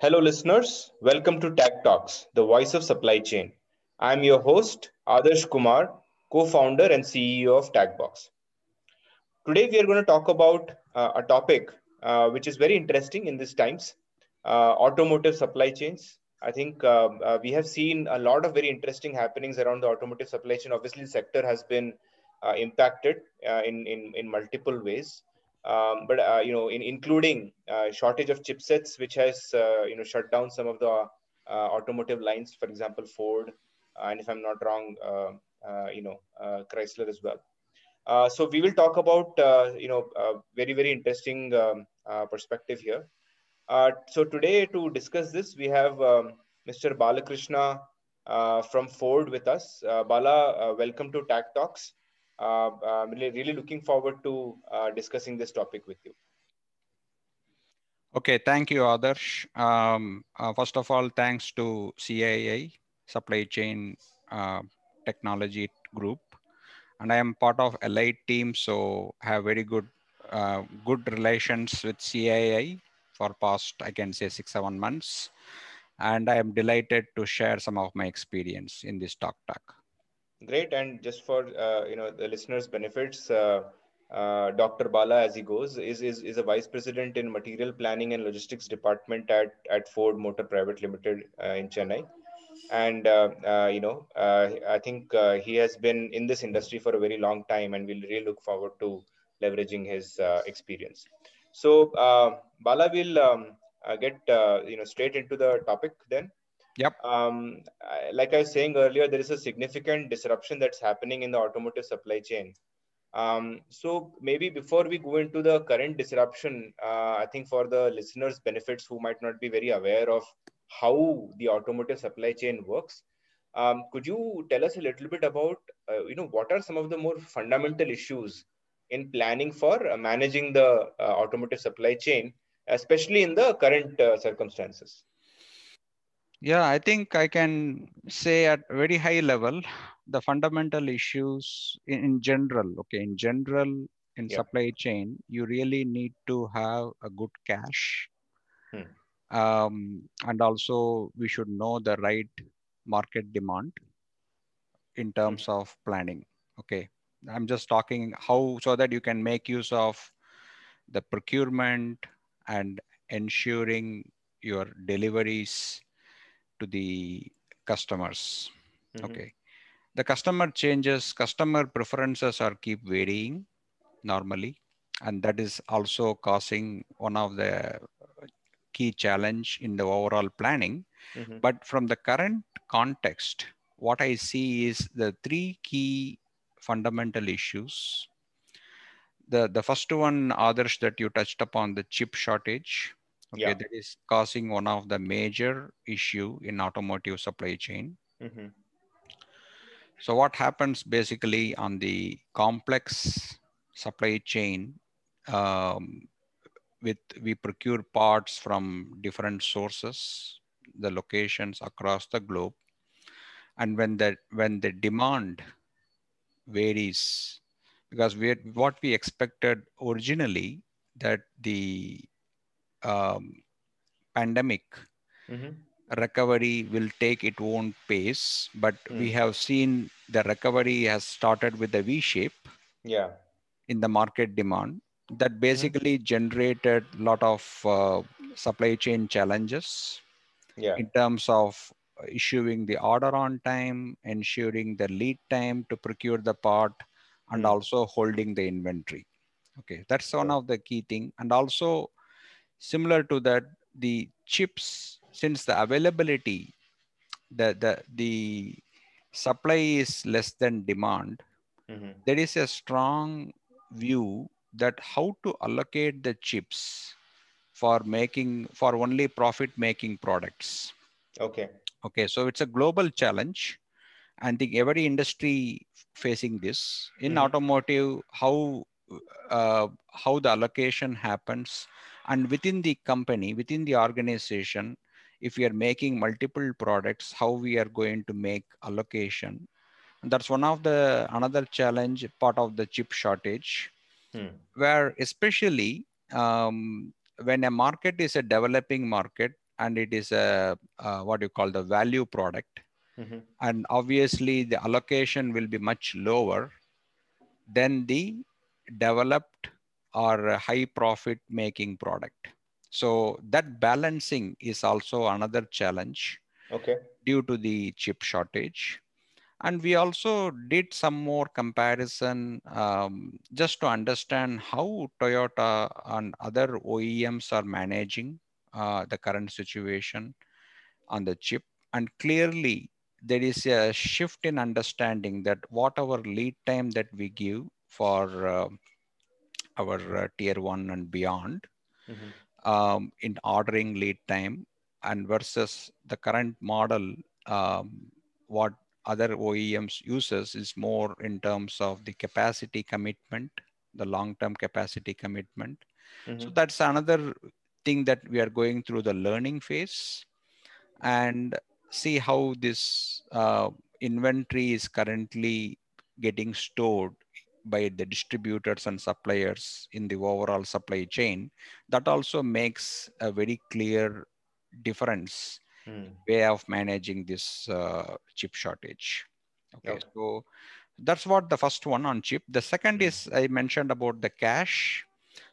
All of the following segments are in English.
Hello, listeners. Welcome to Tag Talks, the voice of supply chain. I'm your host, Adarsh Kumar, co founder and CEO of Tagbox. Today, we are going to talk about uh, a topic uh, which is very interesting in these times uh, automotive supply chains. I think um, uh, we have seen a lot of very interesting happenings around the automotive supply chain. Obviously, the sector has been uh, impacted uh, in, in, in multiple ways um, but uh, you know, in including uh, shortage of chipsets, which has uh, you know shut down some of the uh, automotive lines, for example, Ford, and if I'm not wrong, uh, uh, you know, Chrysler as well. so we will talk about you know very very interesting um, perspective here. so today to discuss this, we have um, Mr. Balakrishna from Ford with us. Bala, welcome to Tag Talks uh, I'm really, looking forward to uh, discussing this topic with you. Okay, thank you, Adarsh. Um, uh, first of all, thanks to CII, Supply Chain uh, Technology Group. And I am part of Allied team, so have very good uh, good relations with CII for past, I can say, six, seven months. And I am delighted to share some of my experience in this talk talk. Great, and just for uh, you know the listeners' benefits, uh, uh, Dr. Bala, as he goes, is, is is a vice president in material planning and logistics department at at Ford Motor Private Limited uh, in Chennai, and uh, uh, you know I think he has been in this industry for a very long time, and we'll really look forward to leveraging his experience. So Bala will um, get you know straight into the topic then. Yep. Um, like I was saying earlier, there is a significant disruption that's happening in the automotive supply chain. Um, so maybe before we go into the current disruption, uh, I think for the listeners' benefits who might not be very aware of how the automotive supply chain works, um, could you tell us a little bit about, uh, you know, what are some of the more fundamental issues in planning for uh, managing the uh, automotive supply chain, especially in the current uh, circumstances? Yeah, I think I can say at very high level, the fundamental issues in, in general, okay, in general, in yeah. supply chain, you really need to have a good cash. Hmm. Um, and also we should know the right market demand in terms hmm. of planning. Okay. I'm just talking how so that you can make use of the procurement and ensuring your deliveries to the customers. Mm-hmm. Okay. The customer changes, customer preferences are keep varying normally. And that is also causing one of the key challenge in the overall planning. Mm-hmm. But from the current context, what I see is the three key fundamental issues. The, the first one, others that you touched upon, the chip shortage okay yeah. that is causing one of the major issue in automotive supply chain mm-hmm. so what happens basically on the complex supply chain um, with we procure parts from different sources the locations across the globe and when the when the demand varies because we had, what we expected originally that the um, pandemic, mm-hmm. recovery will take its own pace. But mm. we have seen the recovery has started with a V shape. Yeah. In the market demand, that mm-hmm. basically mm-hmm. generated a lot of uh, supply chain challenges. Yeah. In terms of issuing the order on time, ensuring the lead time to procure the part, and mm. also holding the inventory. Okay, that's one of the key thing. And also Similar to that, the chips, since the availability, the, the, the supply is less than demand, mm-hmm. there is a strong view that how to allocate the chips for making for only profit making products okay okay so it's a global challenge and think every industry facing this in mm-hmm. automotive how uh, how the allocation happens and within the company, within the organization, if we are making multiple products, how we are going to make allocation. And that's one of the another challenge part of the chip shortage, hmm. where especially um, when a market is a developing market, and it is a, a what you call the value product mm-hmm. and obviously the allocation will be much lower than the developed or high profit making product. So that balancing is also another challenge okay. due to the chip shortage. And we also did some more comparison um, just to understand how Toyota and other OEMs are managing uh, the current situation on the chip. And clearly, there is a shift in understanding that whatever lead time that we give for uh, our uh, tier one and beyond mm-hmm. um, in ordering lead time and versus the current model, um, what other OEMs uses is more in terms of the capacity commitment, the long-term capacity commitment. Mm-hmm. So that's another thing that we are going through the learning phase and see how this uh, inventory is currently getting stored by the distributors and suppliers in the overall supply chain. That also makes a very clear difference mm. way of managing this uh, chip shortage. Okay, okay, so that's what the first one on chip. The second is I mentioned about the cash.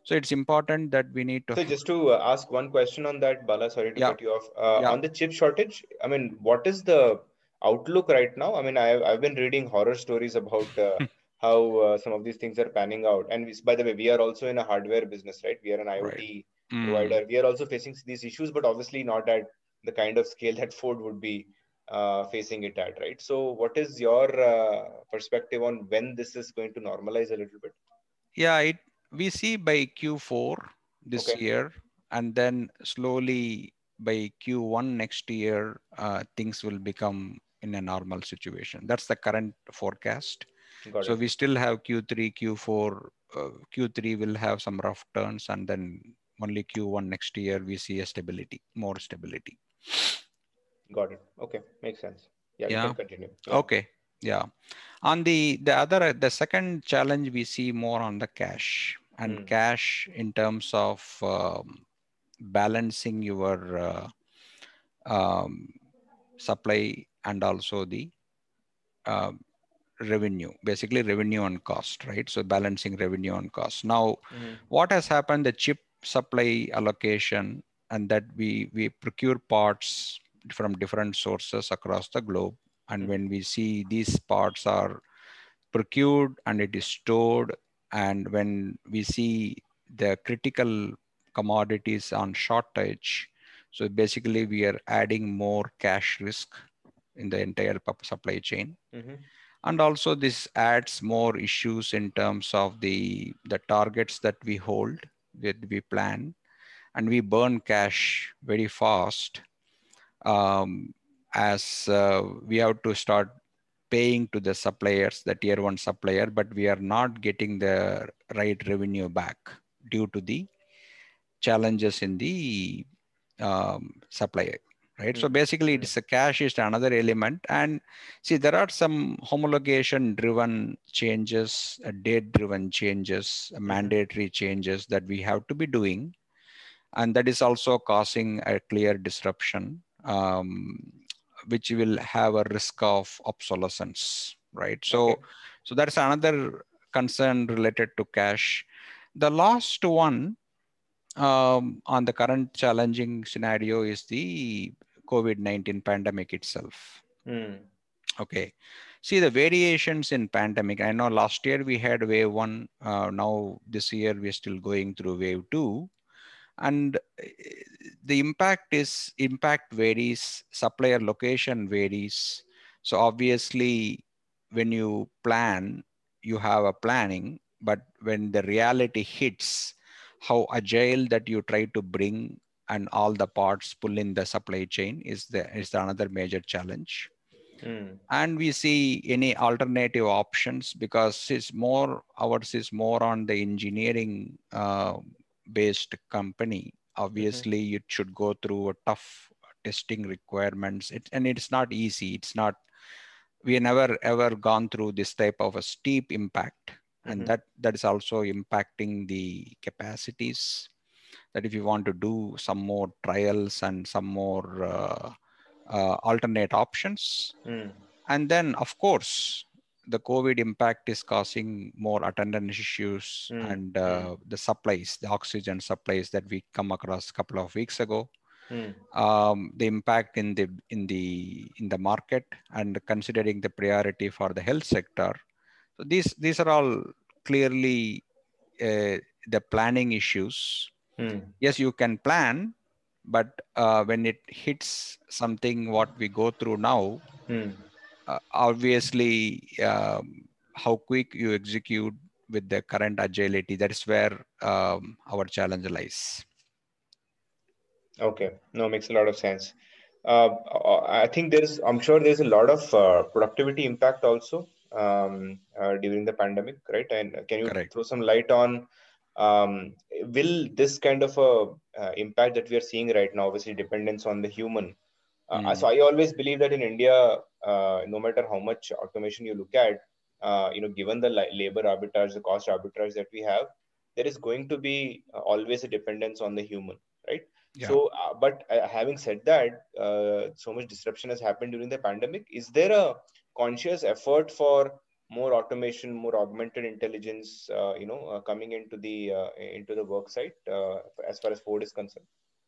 So it's important that we need to. So just to uh, ask one question on that, Bala, sorry to yeah. cut you off. Uh, yeah. On the chip shortage, I mean, what is the outlook right now? I mean, I've, I've been reading horror stories about uh, how uh, some of these things are panning out. And we, by the way, we are also in a hardware business, right? We are an IoT right. mm. provider. We are also facing these issues, but obviously not at the kind of scale that Ford would be uh, facing it at, right? So, what is your uh, perspective on when this is going to normalize a little bit? Yeah, it, we see by Q4 this okay. year, and then slowly by Q1 next year, uh, things will become in a normal situation. That's the current forecast. Got so it. we still have Q3, Q4. Uh, Q3 will have some rough turns, and then only Q1 next year we see a stability, more stability. Got it. Okay, makes sense. Yeah, yeah. continue. Yeah. Okay. Yeah. On the the other the second challenge we see more on the cash and mm. cash in terms of um, balancing your uh, um, supply and also the uh, revenue basically revenue on cost right so balancing revenue on cost now mm. what has happened the chip supply allocation and that we we procure parts from different sources across the globe and mm-hmm. when we see these parts are procured and it is stored and when we see the critical commodities on shortage so basically we are adding more cash risk in the entire supply chain mm-hmm. And also this adds more issues in terms of the the targets that we hold that we plan. And we burn cash very fast um, as uh, we have to start paying to the suppliers, the tier one supplier, but we are not getting the right revenue back due to the challenges in the um, supply right? Mm-hmm. So basically, it's a cash is another element. And see, there are some homologation driven changes, date driven changes, mm-hmm. mandatory changes that we have to be doing and that is also causing a clear disruption um, which will have a risk of obsolescence right so okay. so that's another concern related to cash. the last one um, on the current challenging scenario is the covid-19 pandemic itself. Mm. okay. See the variations in pandemic i know last year we had wave one uh, now this year we're still going through wave two. And eh, the impact is impact varies supplier location varies. So obviously when you plan you have a planning but when the reality hits how agile that you try to bring and all the parts pull in the supply chain is the is the another major challenge. Mm. and we see any alternative options because it's more ours is more on the engineering uh, based company. Obviously mm-hmm. it should go through a tough testing requirements. It, and it's not easy. It's not we never ever gone through this type of a steep impact mm-hmm. and that that is also impacting the capacities that if you want to do some more trials and some more uh, uh, alternate options. Mm. And then, of course, the COVID impact is causing more attendance issues Mm. and uh, the supplies, the oxygen supplies that we come across a couple of weeks ago. Mm. Um, the impact in the in the in the market and considering the priority for the health sector. So these these are all clearly uh, the planning issues. Mm. Yes, you can plan, but uh, when it hits something what we go through now, Mm. uh, obviously um, how quick you execute with the current agility that is where um, our challenge lies Okay, no, makes a lot of sense. Uh, I think there's, I'm sure there's a lot of uh, productivity impact also um, uh, during the pandemic, right? And can you Correct. throw some light on um, will this kind of a uh, impact that we are seeing right now, obviously dependence on the human. Uh, Mm. So I always believe that in India, uh, no matter how much automation you look at, uh, you know, given the labor arbitrage, the cost arbitrage that we have, there is going to be uh, always a dependence on the human, right? Yeah. So, uh, but uh, having said that, uh, so much disruption has happened during the pandemic. Is there a conscious effort for more automation, more augmented intelligence, uh, you know, uh, coming into the uh, into the work site uh, as far as Ford is concerned?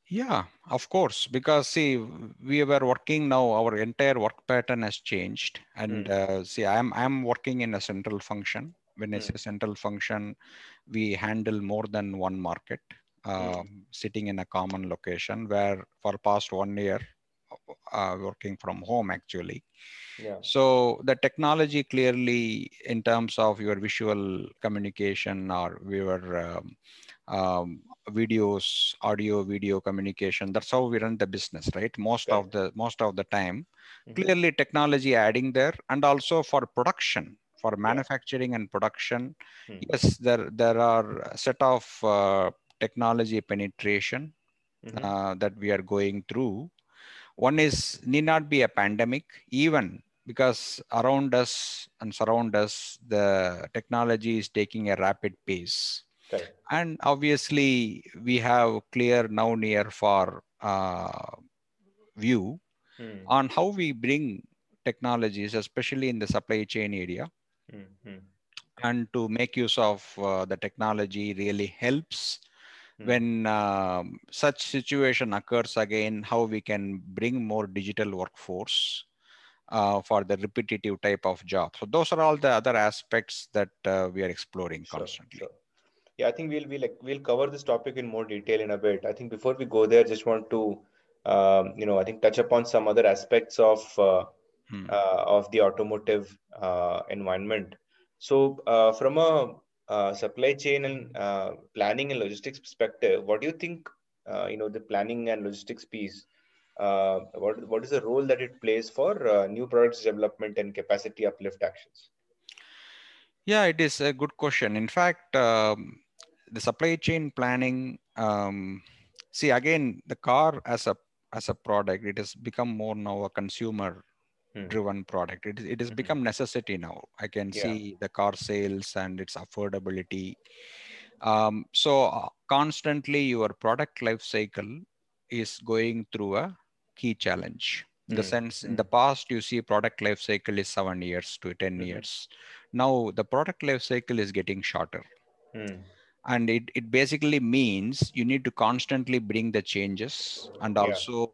yeah of course because see we were working now our entire work pattern has changed and uh, see i'm i'm working in a central function when i Mm. say central function we handle more than one market um, sitting in a common location where for past one year uh, working from home actually Yeah. So the technology clearly, in terms of your visual communication or your um, um, videos, audio, video communication, that's how we run the business, right? Most of the most of the time, Mhm. clearly technology adding there, and also for production, for manufacturing and production. Hmm. Yes, there there are a set of uh, technology penetration Mhm. uh, that we are going through. One is need not be a pandemic, even because around us and surround us, the technology is taking a rapid pace. Correct. And obviously, we have clear now near far uh, view Hmm. on how we bring technologies, especially in the supply chain area, Hmm. Hmm. and to make use of uh, the technology really helps. When um, such situation occurs again how we can bring more digital workforce uh, for the repetitive type of job so those are all the other aspects that uh, we are exploring Sure, constantly sure. Yeah, I think we'll we'll like we'll cover this topic in more detail in a bit. I think before we go there, just want to um, you know I think touch upon some other aspects of uh, Hmm. uh, of the automotive uh, environment. So uh, from a uh, supply chain and uh, planning and logistics perspective, what do you think? Uh, you know the planning and logistics piece. Uh, what what is the role that it plays for uh, new products development and capacity uplift actions? yeah it is a good question in fact um, the supply chain planning um, see again the car as a as a product it has become more now a consumer. Driven product it, is- it has Mhm. become necessity now i can Yeah. see the car sales and its affordability um, so uh, constantly your product life cycle is going through a key challenge in the Mm, sense in mm. the past you see product life cycle is seven years to 10 Mhm. years now the product life cycle is getting shorter Hmm. and it, it basically means you need to constantly bring the changes and Yeah. also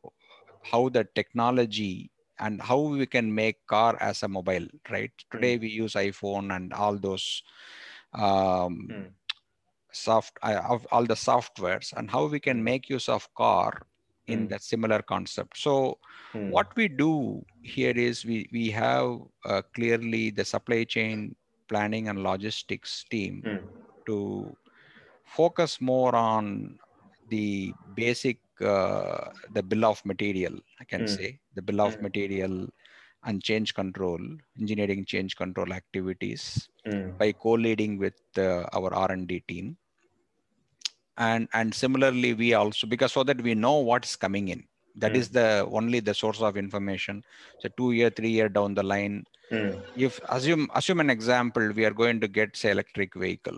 how the technology and how we can make car as a mobile right today we use iPhone and all those um, Hmm. soft uh, all the softwares and how we can Hmm. make use of car in Hmm. that similar concept so Hmm. what we do here is we we have uh, clearly the supply chain planning and logistics team Hmm. to focus more on the basic the bill of material i can Hmm. say the bill of Hmm. material and change control engineering change control activities Hmm. by co-leading with uh, our r&d team and and similarly we also because so that we know what's coming in that Hmm. is the only the source of information so two year three year down the line Hmm. if assume assume an example we are going to get say electric vehicle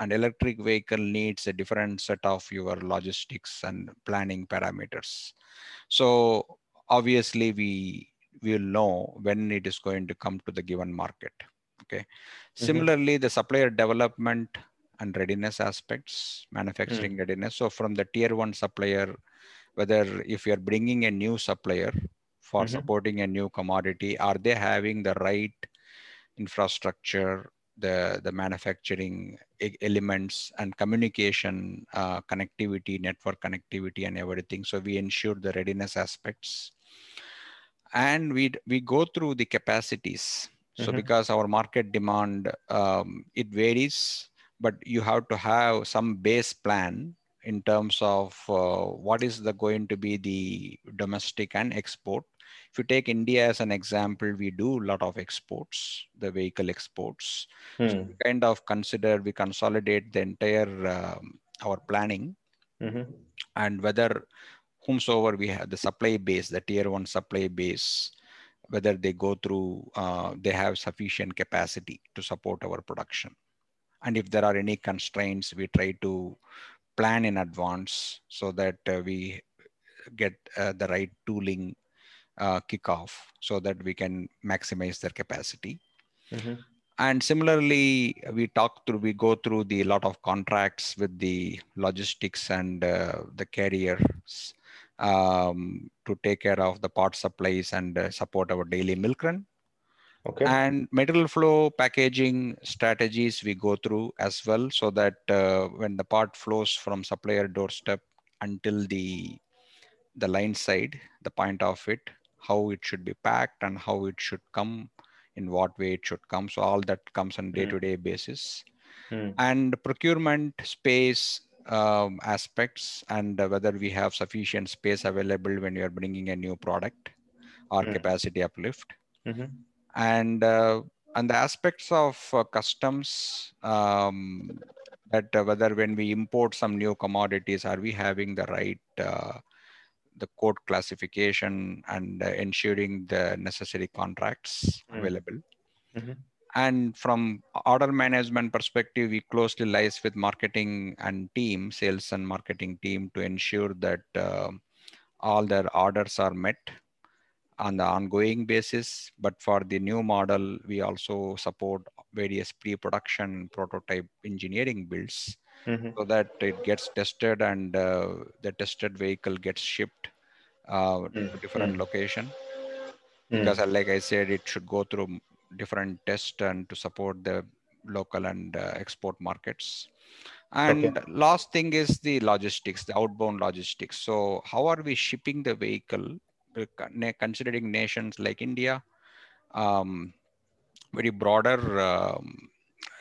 an electric vehicle needs a different set of your logistics and planning parameters. So obviously we will know when it is going to come to the given market. Okay. Mm-hmm. Similarly, the supplier development and readiness aspects, manufacturing mm. readiness. So from the tier one supplier, whether if you're bringing a new supplier for mm-hmm. supporting a new commodity, are they having the right infrastructure, the, the manufacturing elements and communication, uh, connectivity, network connectivity and everything. So we ensure the readiness aspects. And we, we go through the capacities. So mm-hmm. because our market demand, um, it varies, but you have to have some base plan in terms of uh, what is the going to be the domestic and export if you take India as an example, we do a lot of exports, the vehicle exports. Hmm. So we kind of consider, we consolidate the entire um, our planning mm-hmm. and whether whomsoever we have the supply base, the tier one supply base, whether they go through, uh, they have sufficient capacity to support our production. And if there are any constraints, we try to plan in advance so that uh, we get uh, the right tooling uh, kickoff so that we can maximize their capacity. Mm-hmm. And similarly, we talk through, we go through the lot of contracts with the logistics and uh, the carriers um, to take care of the part supplies and uh, support our daily milk run. Okay. And material flow packaging strategies we go through as well, so that uh, when the part flows from supplier doorstep until the the line side, the point of it, how it should be packed and how it should come in what way it should come so all that comes on day-to-day basis mm. and procurement space um, aspects and whether we have sufficient space available when you are bringing a new product or mm. capacity uplift mm-hmm. and uh, and the aspects of uh, customs um, that uh, whether when we import some new commodities are we having the right uh, the code classification and uh, ensuring the necessary contracts mm. available. Mm-hmm. And from order management perspective, we closely liaise with marketing and team, sales and marketing team to ensure that uh, all their orders are met on the ongoing basis. But for the new model, we also support various pre-production prototype engineering builds mm-hmm. so that it gets tested and uh, the tested vehicle gets shipped uh, mm-hmm. to different mm. location. Mm. Because uh, like I said, it should go through different tests and to support the local and uh, export markets. And okay. last thing is the logistics, the outbound logistics. So how are we shipping the vehicle, considering nations like India, um, very broader, um,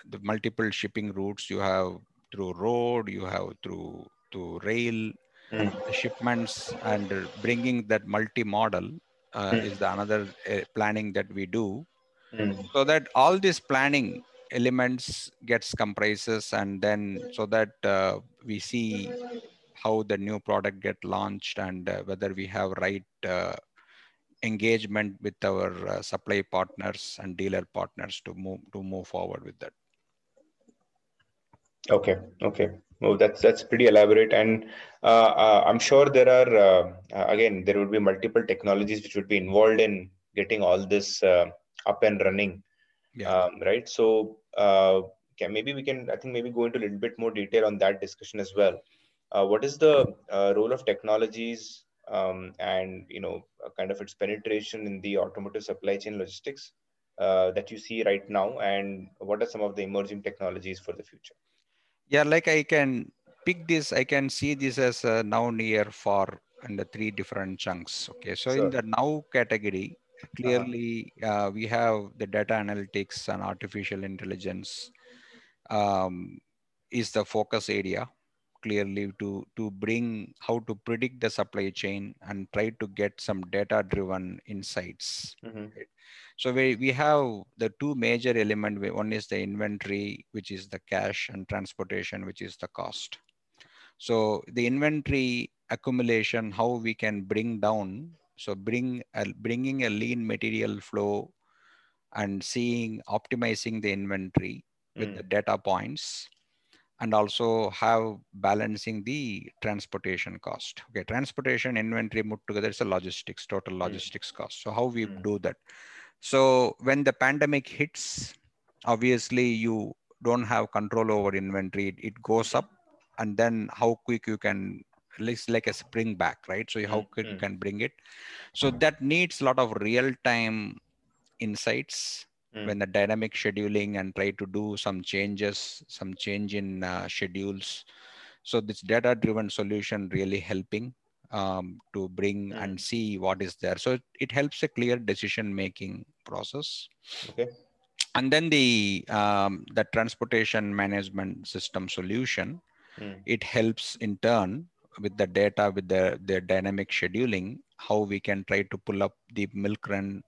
the multiple shipping routes you have through road, you have through to rail, mm. shipments and bringing that multi-modal uh, mm. is the another uh, planning that we do. Mm. So that all these planning elements gets comprises and then so that uh, we see how the new product get launched and uh, whether we have right uh, engagement with our uh, supply partners and dealer partners to move to move forward with that okay okay Oh, that's that's pretty elaborate, and uh, uh, I'm sure there are uh, uh, again there would be multiple technologies which would be involved in getting all this uh, up and running. Yeah. Um, right. So uh, okay, maybe we can I think maybe go into a little bit more detail on that discussion as well. what is the role of technologies um, and you know kind of its penetration in the automotive supply chain logistics that you see right now, and what are some of the emerging technologies for the future? Yeah, like I can pick this, I can see this as a now near for and the three different chunks. Okay, so sure. in the now category, clearly uh-huh. uh, we have the data analytics and artificial intelligence um, is the focus area clearly to to bring how to predict the supply chain and try to get some data driven insights mm-hmm. So we, we have the two major element. One is the inventory, which is the cash and transportation, which is the cost. So the inventory accumulation, how we can bring down, so bring a, bringing a lean material flow and seeing, optimizing the inventory with mm. the data points and also have balancing the transportation cost. Okay, transportation inventory put together is a logistics, total hmm. logistics mm. cost. So how we mm. do that? So when the pandemic hits, obviously you don't have control over inventory. It goes up, and then how quick you can it's like a spring back, right? So how quick mm. you can bring it. So that needs a lot of real time insights mm. when the dynamic scheduling and try to do some changes, some change in uh, schedules. So this data driven solution really helping um, to bring mm. and see what is there. So it helps a clear decision making process. Okay. And then the um, the transportation management system solution, mm. it helps in turn with the data with the their dynamic scheduling, how we can try to pull up the milk run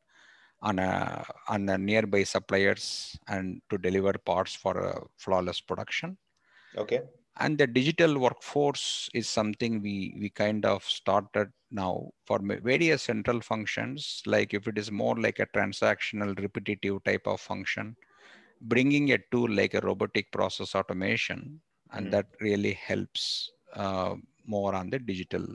on a on the nearby suppliers and to deliver parts for a flawless production. Okay. And the digital workforce is something we we kind of started now for various central functions. Like if it is more like a transactional repetitive type of function, bringing a tool like a robotic process automation, and mm. that really helps uh, more on the digital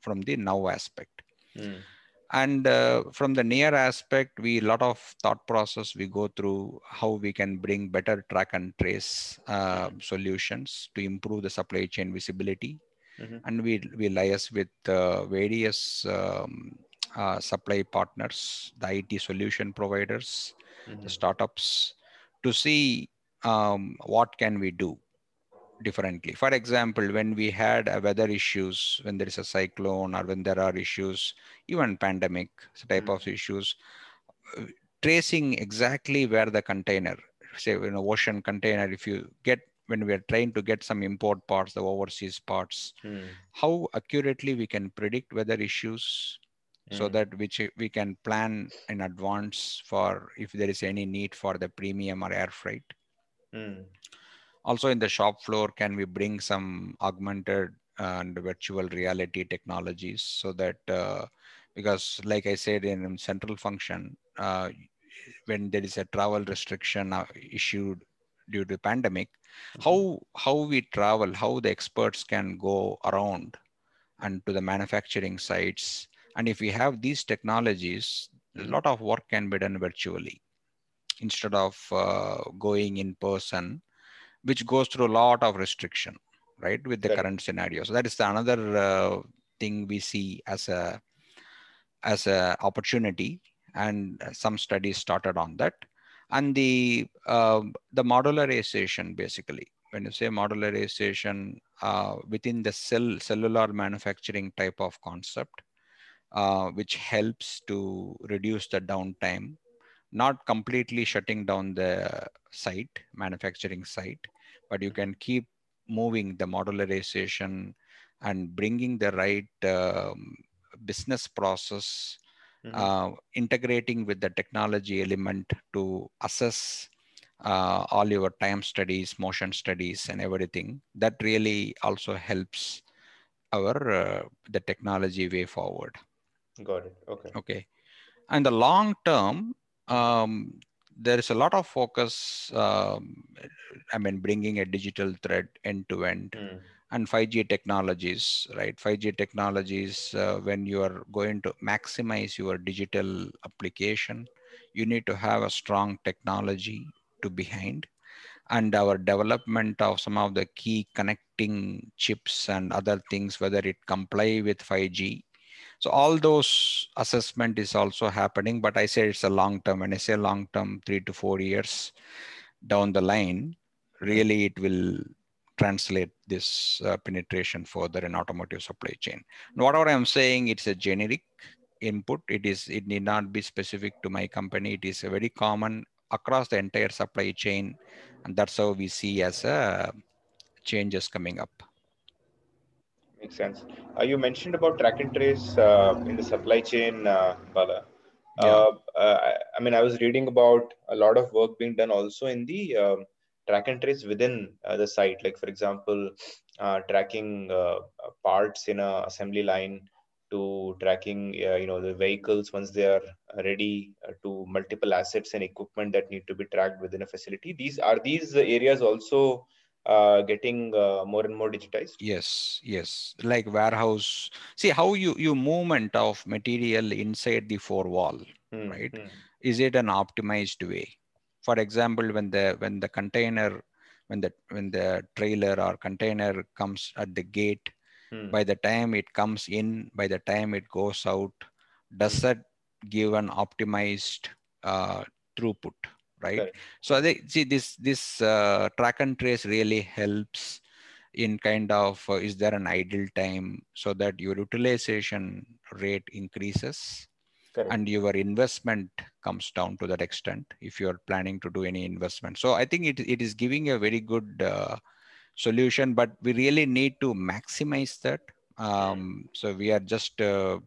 from the now aspect. Mm and uh, from the near aspect we a lot of thought process we go through how we can bring better track and trace uh, solutions to improve the supply chain visibility mm-hmm. and we we liaise with uh, various um, uh, supply partners the it solution providers mm-hmm. the startups to see um, what can we do differently. For example, when we had weather issues, when there is a cyclone or when there are issues, even pandemic type mm-hmm. of issues, uh, tracing exactly where the container, say in an ocean container, if you get when we are trying to get some import parts, the overseas parts, mm. how accurately we can predict weather issues mm. so hmm. that which we can plan in advance for if there is any need for the premium or air freight. Mm also in the shop floor can we bring some augmented and virtual reality technologies so that uh, because like i said in central function uh, when there is a travel restriction uh, issued due to pandemic mm-hmm. how how we travel how the experts can go around and to the manufacturing sites and if we have these technologies a lot of work can be done virtually instead of uh, going in person which goes through a lot of restriction, right, with the current scenario. So that is another uh, thing we see as a as a opportunity, and some studies started on that. And the uh, the modularization, basically, when you say modularization uh, within the cell cellular manufacturing type of concept, uh, which helps to reduce the downtime not completely shutting down the site, manufacturing site, but you can keep moving the modularization and bringing the right um, business process, mm-hmm. uh, integrating with the technology element to assess uh, all your time studies, motion studies, and everything. That really also helps our uh, the technology way forward. Got it. Okay. Okay. And the long term, um, there is a lot of focus um, i mean bringing a digital thread end to end. Mm. and 5g technologies right? 5g technologies uh, when you are going to maximize your digital application you need to have a strong technology to behind. And our development of some of the key connecting chips and other things whether it comply with 5g so all those assessment is also happening, but I say it's a long term. When I say long term, three to four years down the line, really it will translate this uh, penetration further in automotive supply chain. And whatever I'm saying, it's a generic input. It is. It need not be specific to my company. It is a very common across the entire supply chain, and that's how we see as a uh, changes coming up. Makes sense. Uh, you mentioned about track and trace uh, in the supply chain, uh, Bala. Yeah. Uh, uh, I, mean, I was reading about a lot of work being done also in the um, track and trace within uh, the site. Like, for example, tracking parts in a assembly line to tracking, you know, the vehicles once they are ready to multiple assets and equipment that need to be tracked within a facility. These are these areas also uh, getting uh, more and more digitized? Yes, yes. Like warehouse. See how you you movement of material inside the four wall, mm, right? Mm. Is it an optimized way? For example, when the when the container, when the when the trailer or container comes at the gate, mm. by the time it comes in, by the time it goes out, does that give an optimized uh, throughput? Right? So they see this this uh, track and trace really helps in kind of uh, is there an idle time so that your utilization rate increases Correct. and your investment comes down to that extent if you're planning to do any investment. So I think it, it is giving a very good uh, solution, but we really need to maximize that. Um, so we are just uh,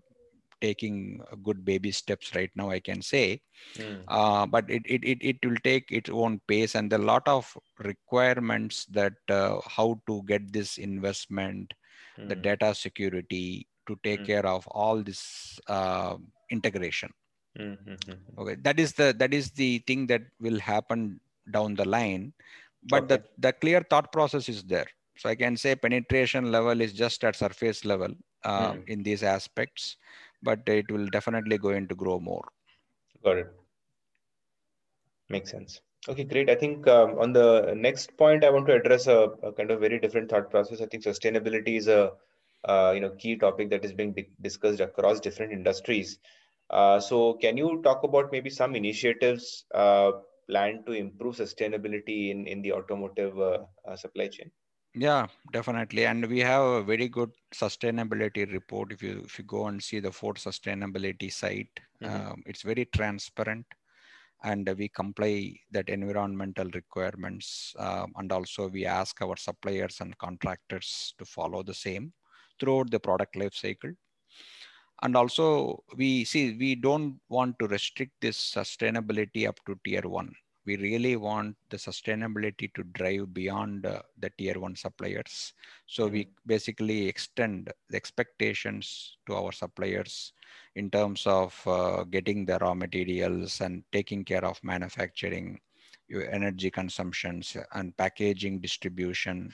taking good baby steps right now i can say mm. uh, but it, it, it, it will take its own pace and a lot of requirements that uh, how to get this investment mm. the hmm. data security to take mm. care of all this uh, integration mm-hmm. okay that is the that is the thing that will happen down the line but okay. the, the clear thought process is there so i can say penetration level is just at surface level uh, hmm. in these aspects but it will definitely going to grow more. Got it. Makes sense. Okay, great. I think um, on the next point, I want to address a, a, kind of very different thought process. I think sustainability is a uh, you know key topic that is being di- discussed across different industries. Uh, so, can you talk about maybe some initiatives uh, planned to improve sustainability in in the automotive uh, uh, supply chain? Yeah, definitely. And we have a very good sustainability report. If you if you go and see the Ford sustainability site, mm-hmm. um, it's very transparent, and we comply that environmental requirements. Um, and also, we ask our suppliers and contractors to follow the same throughout the product life cycle. And also, we see we don't want to restrict this sustainability up to tier one we really want the sustainability to drive beyond uh, the tier one suppliers. So we mm-hmm. basically extend the expectations to our suppliers in terms of uh, getting the raw materials and taking care of manufacturing, your energy consumptions and packaging distribution,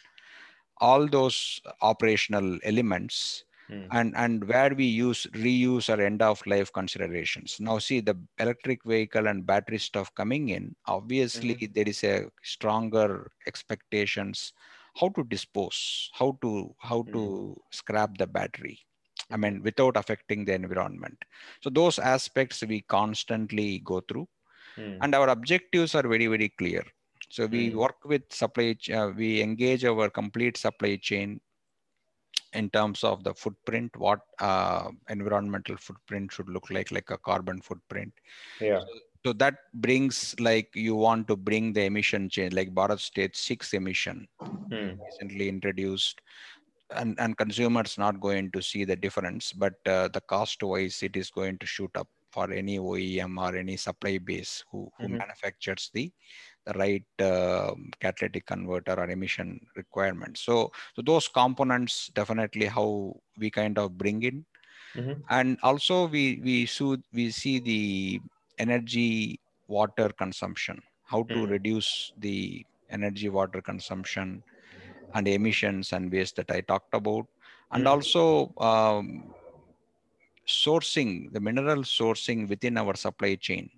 all those operational elements Mm. and and where we use reuse or end of life considerations now see the electric vehicle and battery stuff coming in obviously mm-hmm. there is a stronger expectations how to dispose how to how mm. to scrap the battery i mean without affecting the environment so those aspects we constantly go through mm. and our objectives are very very clear so we mm. work with supply uh, we engage our complete supply chain in terms of the footprint, what uh, environmental footprint should look like, like a carbon footprint. Yeah. So, so, that brings like you want to bring the emission change, like Bharat Stage 6 emission hmm. recently introduced. And, and consumers not going to see the difference, but uh, the cost wise, it is going to shoot up for any OEM or any supply base who, who mm-hmm. manufactures the right uh, catalytic converter or emission requirements. So, so those components definitely how we kind of bring in, mm-hmm. and also we we see we see the energy water consumption, how to mm-hmm. reduce the energy water consumption and emissions and waste that I talked about, and mm-hmm. also um, sourcing the mineral sourcing within our supply chain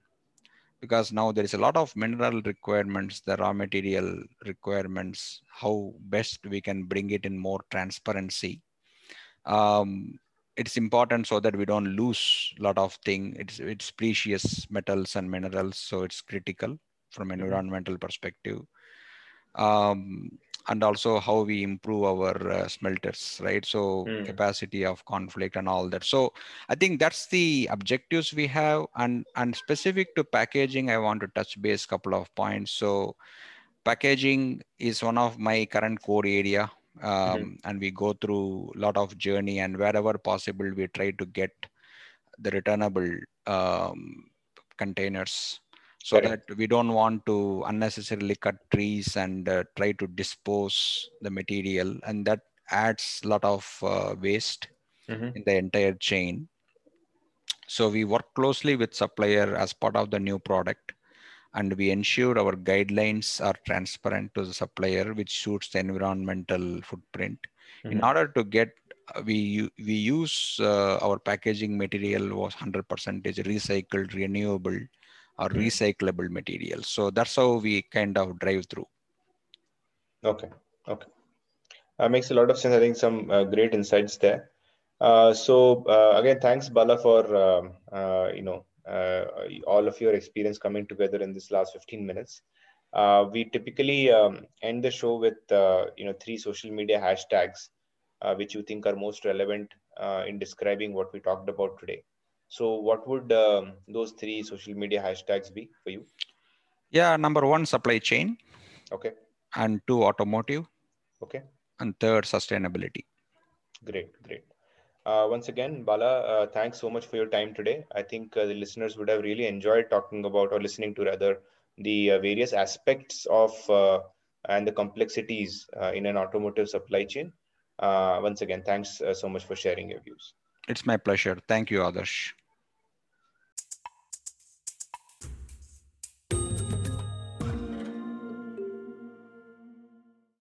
because now there is a lot of mineral requirements, the raw material requirements, how best we can bring it in more transparency. Um, it's important so that we don't lose a lot of things. It's, it's precious metals and minerals, so it's critical from mm-hmm. environmental perspective. Um, and also how we improve our uh, smelters right? So mm. capacity of conflict and all that. So i think that's the objectives we have. And and specific to packaging i want to touch base couple of points. So packaging is one of my current core area. Um, mm-hmm. and we go through a lot of journey and wherever possible we try to get the returnable um, containers so that we don't want to unnecessarily cut trees and uh, try to dispose the material and that adds a lot of uh, waste mm-hmm. in the entire chain so we work closely with supplier as part of the new product and we ensure our guidelines are transparent to the supplier, which suits the environmental footprint. Mm-hmm. In order to get, uh, we we use uh, our packaging material was 100% recycled, renewable, or mm-hmm. recyclable material. So that's how we kind of drive through. Okay. Okay. Uh, makes a lot of sense. I think some uh, great insights there. Uh, so uh, again, thanks Bala for um, uh, you know uh, all of your experience coming together in this last 15 minutes. we typically um, end the show with you know three social media hashtags which you think are most relevant in describing what we talked about today. So what would um, those three social media hashtags be for you? Yeah, number one, supply chain. Okay. And two, automotive. Okay and third sustainability great great uh, once again bala uh, thanks so much for your time today i think uh, the listeners would have really enjoyed talking about or listening to rather the uh, various aspects of uh, and the complexities uh, in an automotive supply chain once again thanks so much for sharing your views it's my pleasure. Thank you adarsh